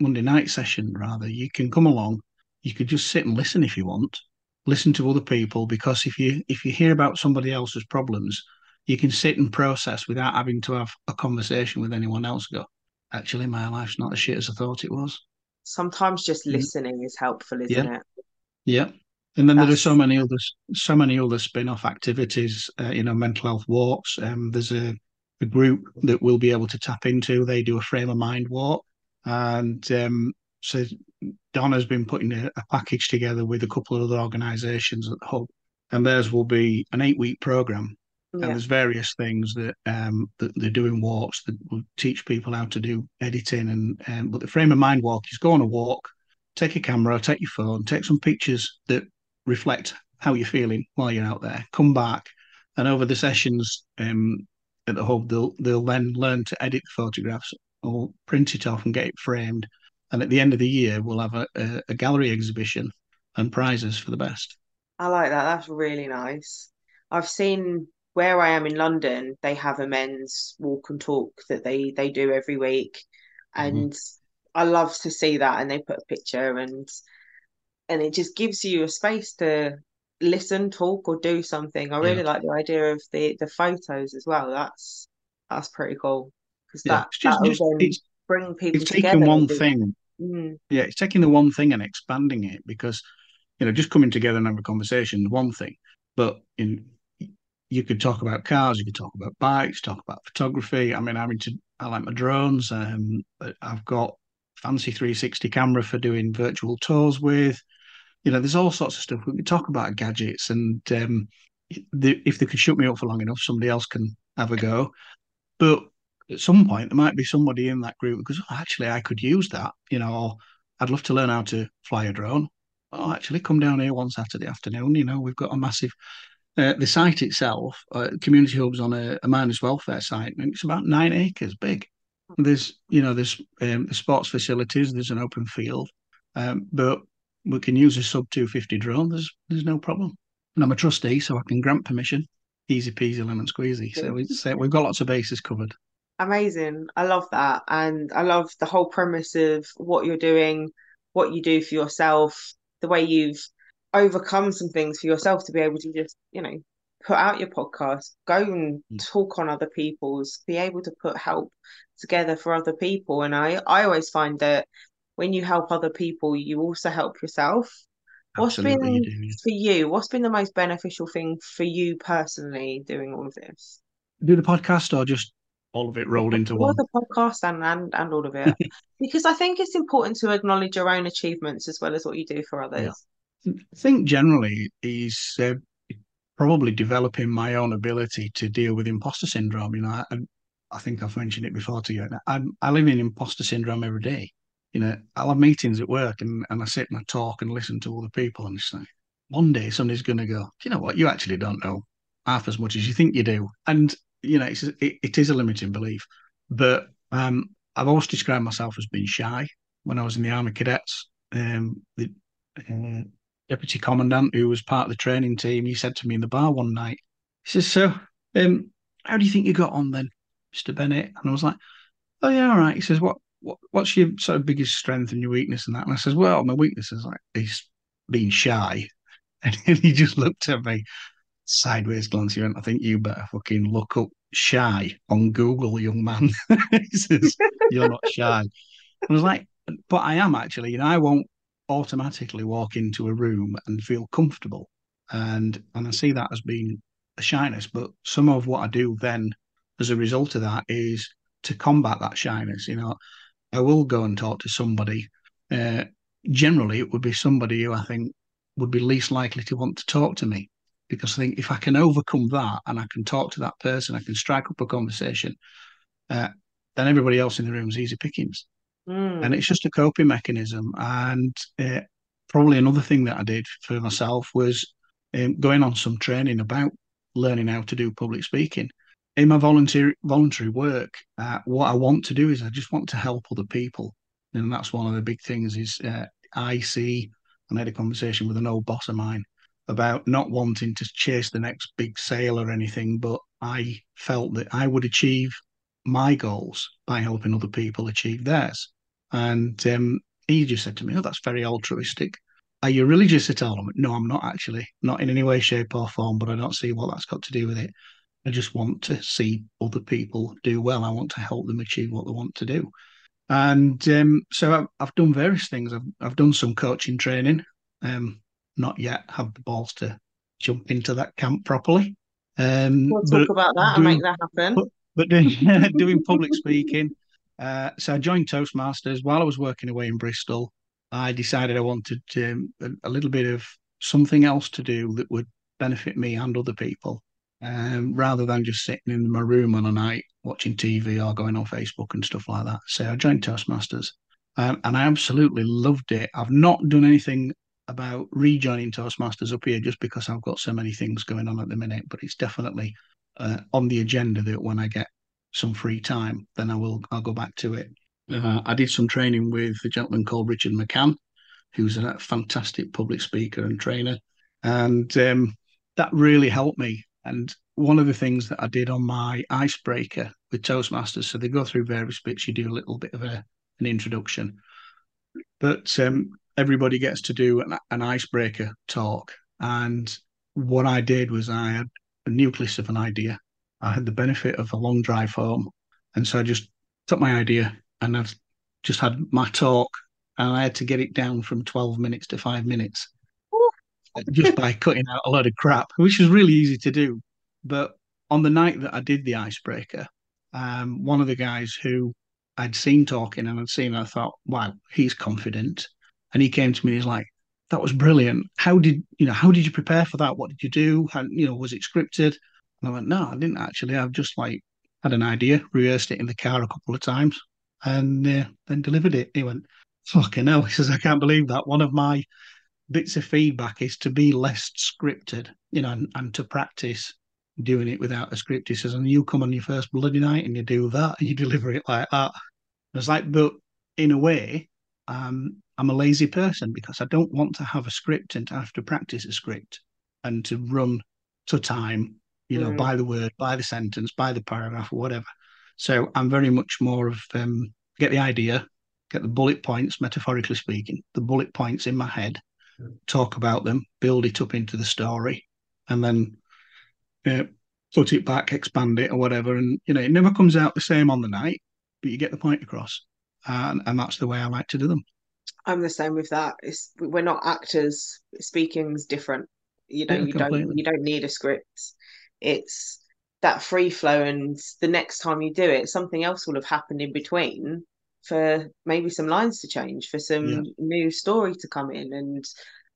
Monday night session. Rather, you can come along, you could just sit and listen if you want, listen to other people, because if you if you hear about somebody else's problems, you can sit and process without having to have a conversation with anyone else. Go, actually, my life's not as shit as I thought it was. Sometimes just listening is helpful, isn't yeah. it? Yeah, and then That's... there are so many other so many other spin-off activities. Uh, you know, mental health walks. Um, there's a, a group that we'll be able to tap into. They do a frame of mind walk, and um, so Donna's been putting a, a, package together with a couple of other organisations at the hub, and theirs will be an eight-week program. Yeah. And there's various things that um, that they're doing walks that will teach people how to do editing and um, but the frame of mind walk is go on a walk, take a camera, take your phone, take some pictures that reflect how you're feeling while you're out there. Come back, and over the sessions um, at the hub, they'll they'll then learn to edit the photographs or print it off and get it framed. And at the end of the year, we'll have a, a, a gallery exhibition and prizes for the best. I like that. That's really nice. I've seen where I am in London, they have a men's walk and talk that they they do every week, Mm-hmm. and I love to see that. And they put a picture and and it just gives you a space to listen, talk, or do something. I really Yeah. like the idea of the the photos as well. That's that's pretty cool because Yeah, that it's just, just it's bring people it's together. taking one thing Mm, yeah, it's taking the one thing and expanding it because, you know, just coming together and having a conversation is one thing, but in you could talk about cars, you could talk about bikes, talk about photography. I mean, I'm into I like my drones. Um, I've got fancy 360 camera for doing virtual tours with. You know, there's all sorts of stuff. We could talk about gadgets, and um, the, if they could shut me up for long enough, somebody else can have a go. But at some point, there might be somebody in that group because oh, actually I could use that, you know, or I'd love to learn how to fly a drone. Oh, actually, come down here one Saturday afternoon. You know, we've got a massive. Uh, the site itself, uh, Community Hub's on a, a miners welfare site, and it's about nine acres big. There's, you know, there's um, the sports facilities. There's an open field, um, but we can use a sub two fifty drone. There's there's no problem, and I'm a trustee, so I can grant permission. Easy peasy, lemon squeezy. So it's uh, we've got lots of bases covered. Amazing. I love that, and I love the whole premise of what you're doing, what you do for yourself, the way you've overcome some things for yourself to be able to just, you know, put out your podcast, go and Mm. talk on other people's, be able to put help together for other people. And I, I always find that when you help other people, you also help yourself. What's Absolutely, you been yeah. for you? What's been the most beneficial thing for you personally doing all of this? Do the podcast or just all of it rolled into Well, one? the podcast and, and and all of it. Because I think it's important to acknowledge your own achievements as well as what you do for others. I think generally is uh, probably developing my own ability to deal with imposter syndrome. You know, I, I think I've mentioned it before to you. I, I live in imposter syndrome every day. You know, I'll have meetings at work and, and I sit and I talk and listen to other people and it's like, one day somebody's going to go, you know what? You actually don't know half as much as you think you do. And, you know, it's, it, it is a limiting belief. But um, I've always described myself as being shy when I was in the Army Cadets. Um, the, uh, deputy commandant who was part of the training team, he said to me in the bar one night, he says, So, um, how do you think you got on then, Mr. Bennett? And I was like, Oh yeah, all right. He says, What what what's your sort of biggest strength and your weakness and that? And I says, Well, my weakness is like is being shy. And he just looked at me sideways glance. He went, I think you better fucking look up shy on Google, young man. he says, You're not shy. I was like, but I am actually, you know, I won't automatically walk into a room and feel comfortable. And and I see that as being a shyness. But some of what I do then as a result of that is to combat that shyness. You know, I will go and talk to somebody. Uh, generally, it would be somebody who I think would be least likely to want to talk to me. Because I think if I can overcome that and I can talk to that person, I can strike up a conversation, uh, then everybody else in the room is easy pickings Mm. and it's just a coping mechanism. And uh, probably another thing that I did for myself was um, going on some training about learning how to do public speaking. In my voluntary voluntary work, uh, what I want to do is I just want to help other people, and that's one of the big things. Is uh, I see, and I had a conversation with an old boss of mine about not wanting to chase the next big sale or anything, but I felt that I would achieve my goals by helping other people achieve theirs. And um, he just said to me, Oh, that's very altruistic. Are you religious at all? I went, no, I'm not actually, not in any way, shape, or form, but I don't see what that's got to do with it. I just want to see other people do well. I want to help them achieve what they want to do. And um, so I've, I've done various things. I've, I've done some coaching training, um, not yet had the balls to jump into that camp properly. Um, We'll talk about that and make that happen. but- but doing, doing public speaking. Uh, so I joined Toastmasters while I was working away in Bristol. I decided I wanted um, a, a little bit of something else to do that would benefit me and other people, um, rather than just sitting in my room on a night watching TV or going on Facebook and stuff like that. So I joined Toastmasters, um, and I absolutely loved it. I've not done anything about rejoining Toastmasters up here just because I've got so many things going on at the minute, but it's definitely uh, on the agenda that when I get some free time, then I will I'll go back to it. Uh, I did some training with a gentleman called Richard McCann, who's a fantastic public speaker and trainer, and um, that really helped me. And one of the things that I did on my icebreaker with Toastmasters, so they go through various bits. You do a little bit of a, an introduction, but um, everybody gets to do an, an icebreaker talk. And what I did was I had a nucleus of an idea. I had the benefit of a long drive home, and so I just took my idea and I've just had my talk, and I had to get it down from twelve minutes to five minutes just by cutting out a lot of crap, which is really easy to do. But on the night that I did the icebreaker, um, one of the guys who I'd seen talking and I'd seen, I thought, wow, he's confident. And he came to me, he's like, that was brilliant. How did you know? How did you prepare for that? What did you do? How, you know, was it scripted? And I went, no, I didn't actually. I've just like had an idea, rehearsed it in the car a couple of times, and uh, then delivered it. He went, fucking hell. He says, I can't believe that. One of my bits of feedback is to be less scripted, you know, and, and to practice doing it without a script. He says, and you come on your first bloody night and you do that and you deliver it like that. It's like, but in a way, um, I'm a lazy person because I don't want to have a script and to have to practice a script and to run to time, you know, mm. by the word, by the sentence, by the paragraph, or whatever. So I'm very much more of um, get the idea, get the bullet points, metaphorically speaking, the bullet points in my head, talk about them, build it up into the story, and then uh, put it back, expand it, or whatever. And you know, it never comes out the same on the night, but you get the point across, and and that's the way I like to do them. I'm the same with that. It's we're not actors. Speaking's different. You know, yeah, you completely. don't you don't need a script. It's that free flow, and the next time you do it, something else will have happened in between for maybe some lines to change, for some yeah. new story to come in. And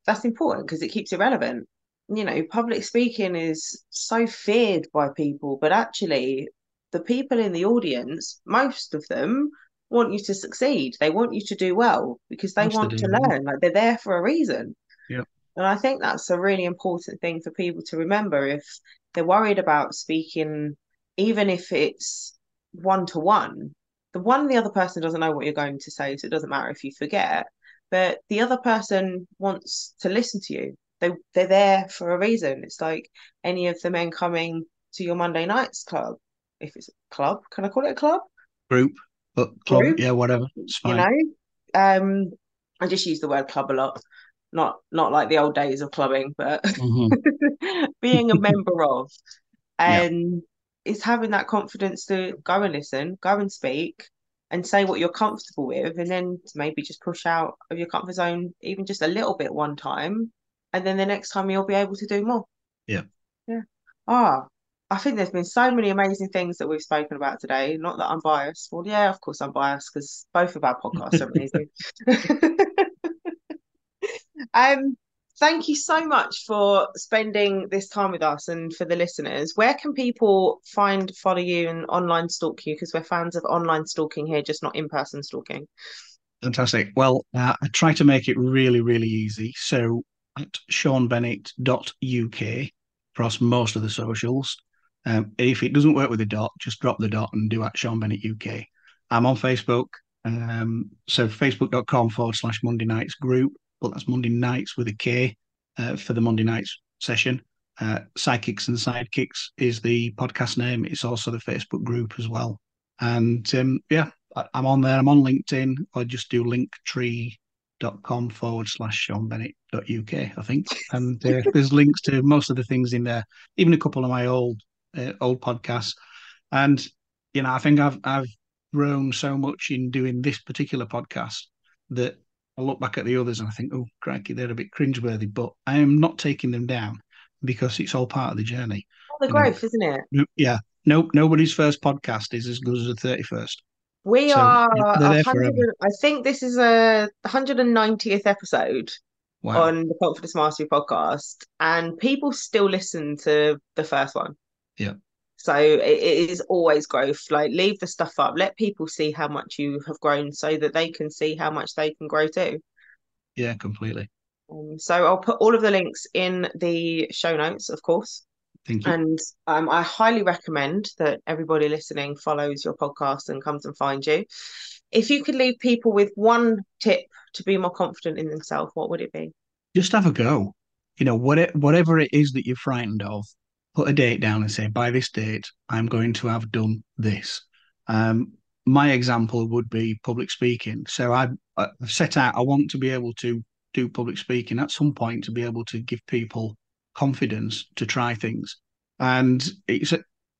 that's important because it keeps it relevant. You know, public speaking is so feared by people, but actually, the people in the audience, most of them want you to succeed. They want you to do well because they want to learn. Like they're there for a reason. Yeah. And I think that's a really important thing for people to remember if they're worried about speaking, even if it's one to one, the one the other person doesn't know what you're going to say so it doesn't matter if you forget but the other person wants to listen to you they they're there for a reason it's like any of the men coming to your monday nights club if it's a club can i call it a club group but club group, yeah whatever it's fine you know um i just use the word club a lot not not like the old days of clubbing but mm-hmm. being a member of and is having that confidence to go and listen, go and speak, and say what you're comfortable with, and then maybe just push out of your comfort zone even just a little bit one time, and then the next time you'll be able to do more. Yeah. Yeah. Ah, I think there's been so many amazing things that we've spoken about today. Not that I'm biased. Well, yeah, of course I'm biased because both of our podcasts are amazing. um, thank you so much for spending this time with us and for the listeners. Where can people find, follow you, and online stalk you? Because we're fans of online stalking here, just not in person stalking. Fantastic. Well, uh, I try to make it really, really easy. So at shaunbennett.uk across most of the socials. Um, if it doesn't work with the dot, just drop the dot and do at Shaun Bennett UK. I'm on Facebook. Um, so facebook.com forward slash Monday Nights group but that's Monday nights with a K uh, for the Monday nights session. Uh, Psychics and Sidekicks is the podcast name. It's also the Facebook group as well. And um, yeah, I, am on there. I'm on LinkedIn. I just do linktree.com forward slash Shaun Bennett.uk, I think. And uh, there's links to most of the things in there, even a couple of my old uh, old podcasts. And you know, I think I've I've grown so much in doing this particular podcast that I look back at the others and I think, oh, crikey, they're a bit cringeworthy, but I am not taking them down because it's all part of the journey. All the growth, isn't it? Yeah. Nope. Nobody's first podcast is as good as the 31st. We so, are, yeah, I think this is a 190th episode wow. on the Confidence Mastery podcast, and people still listen to the first one. Yeah. So it, it is always growth. Like leave the stuff up, let people see how much you have grown, so that they can see how much they can grow too. Yeah, completely. Um, so I'll put all of the links in the show notes, of course. Thank you. And um, I highly recommend that everybody listening follows your podcast and comes and find you. If you could leave people with one tip to be more confident in themselves, what would it be? Just have a go. You know, what it, whatever it is that you're frightened of, put a date down and say, by this date, I'm going to have done this. Um, my example would be public speaking. So I've set out, I want to be able to do public speaking at some point to be able to give people confidence to try things. And it's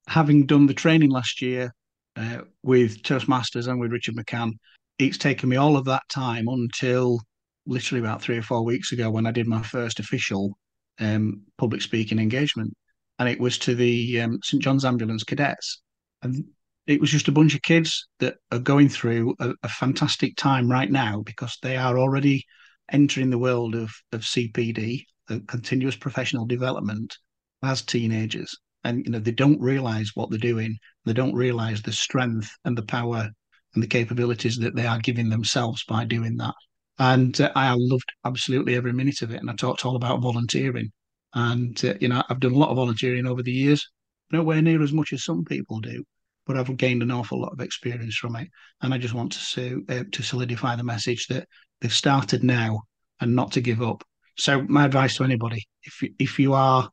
having done the training last year uh, with Toastmasters and with Richard McCann, it's taken me all of that time until literally about three or four weeks ago when I did my first official um, public speaking engagement. And it was to the um, St. John's Ambulance Cadets. And it was just a bunch of kids that are going through a, a fantastic time right now because they are already entering the world of, of CPD, continuous professional development, as teenagers. And you know they don't realize what they're doing. They don't realize the strength and the power and the capabilities that they are giving themselves by doing that. And uh, I loved absolutely every minute of it. And I talked all about volunteering. And uh, you know I've done a lot of volunteering over the years, nowhere near as much as some people do but I've gained an awful lot of experience from it. And I just want to uh, to solidify the message that they've started now and not to give up. So my advice to anybody, if you, if you are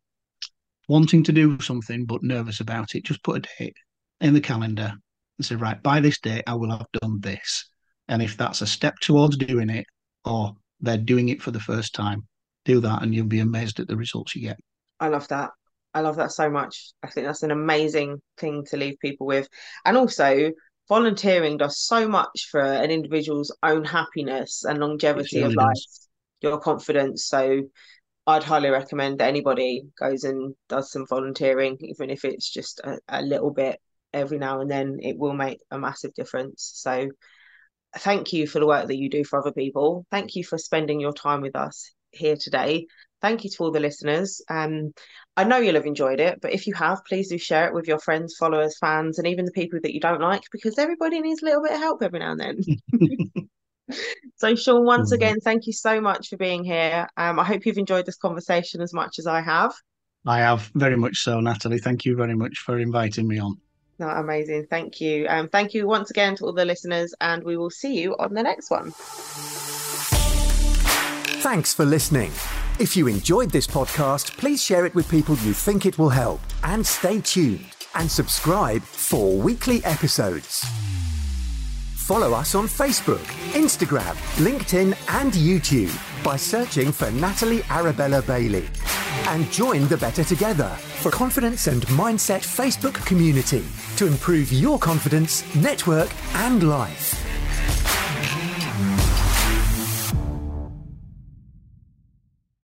wanting to do something but nervous about it, just put a date in the calendar and say, right, by this date, I will have done this. And if that's a step towards doing it, or they're doing it for the first time, do that and you'll be amazed at the results you get. I love that. I love that so much. I think that's an amazing thing to leave people with. And also, volunteering does so much for an individual's own happiness and longevity really of life, does. your confidence. So, I'd highly recommend that anybody goes and does some volunteering, even if it's just a, a little bit every now and then. It will make a massive difference. So, thank you for the work that you do for other people. Thank you for spending your time with us here today thank you to all the listeners. Um, I know you'll have enjoyed it, but if you have, please do share it with your friends, followers, fans, and even the people that you don't like, because everybody needs a little bit of help every now and then. so, Shaun, once mm. again, thank you so much for being here. Um, I hope you've enjoyed this conversation as much as I have. I have very much so, Natalie. Thank you very much for inviting me on. No, amazing. Thank you. Um, thank you once again to all the listeners, and we will see you on the next one. Thanks for listening. If you enjoyed this podcast, please share it with people you think it will help. And stay tuned and subscribe for weekly episodes. Follow us on Facebook, Instagram, LinkedIn, and YouTube by searching for Natalie Arabella Bailey. And join the Better Together for confidence and mindset Facebook community to improve your confidence, network, and life.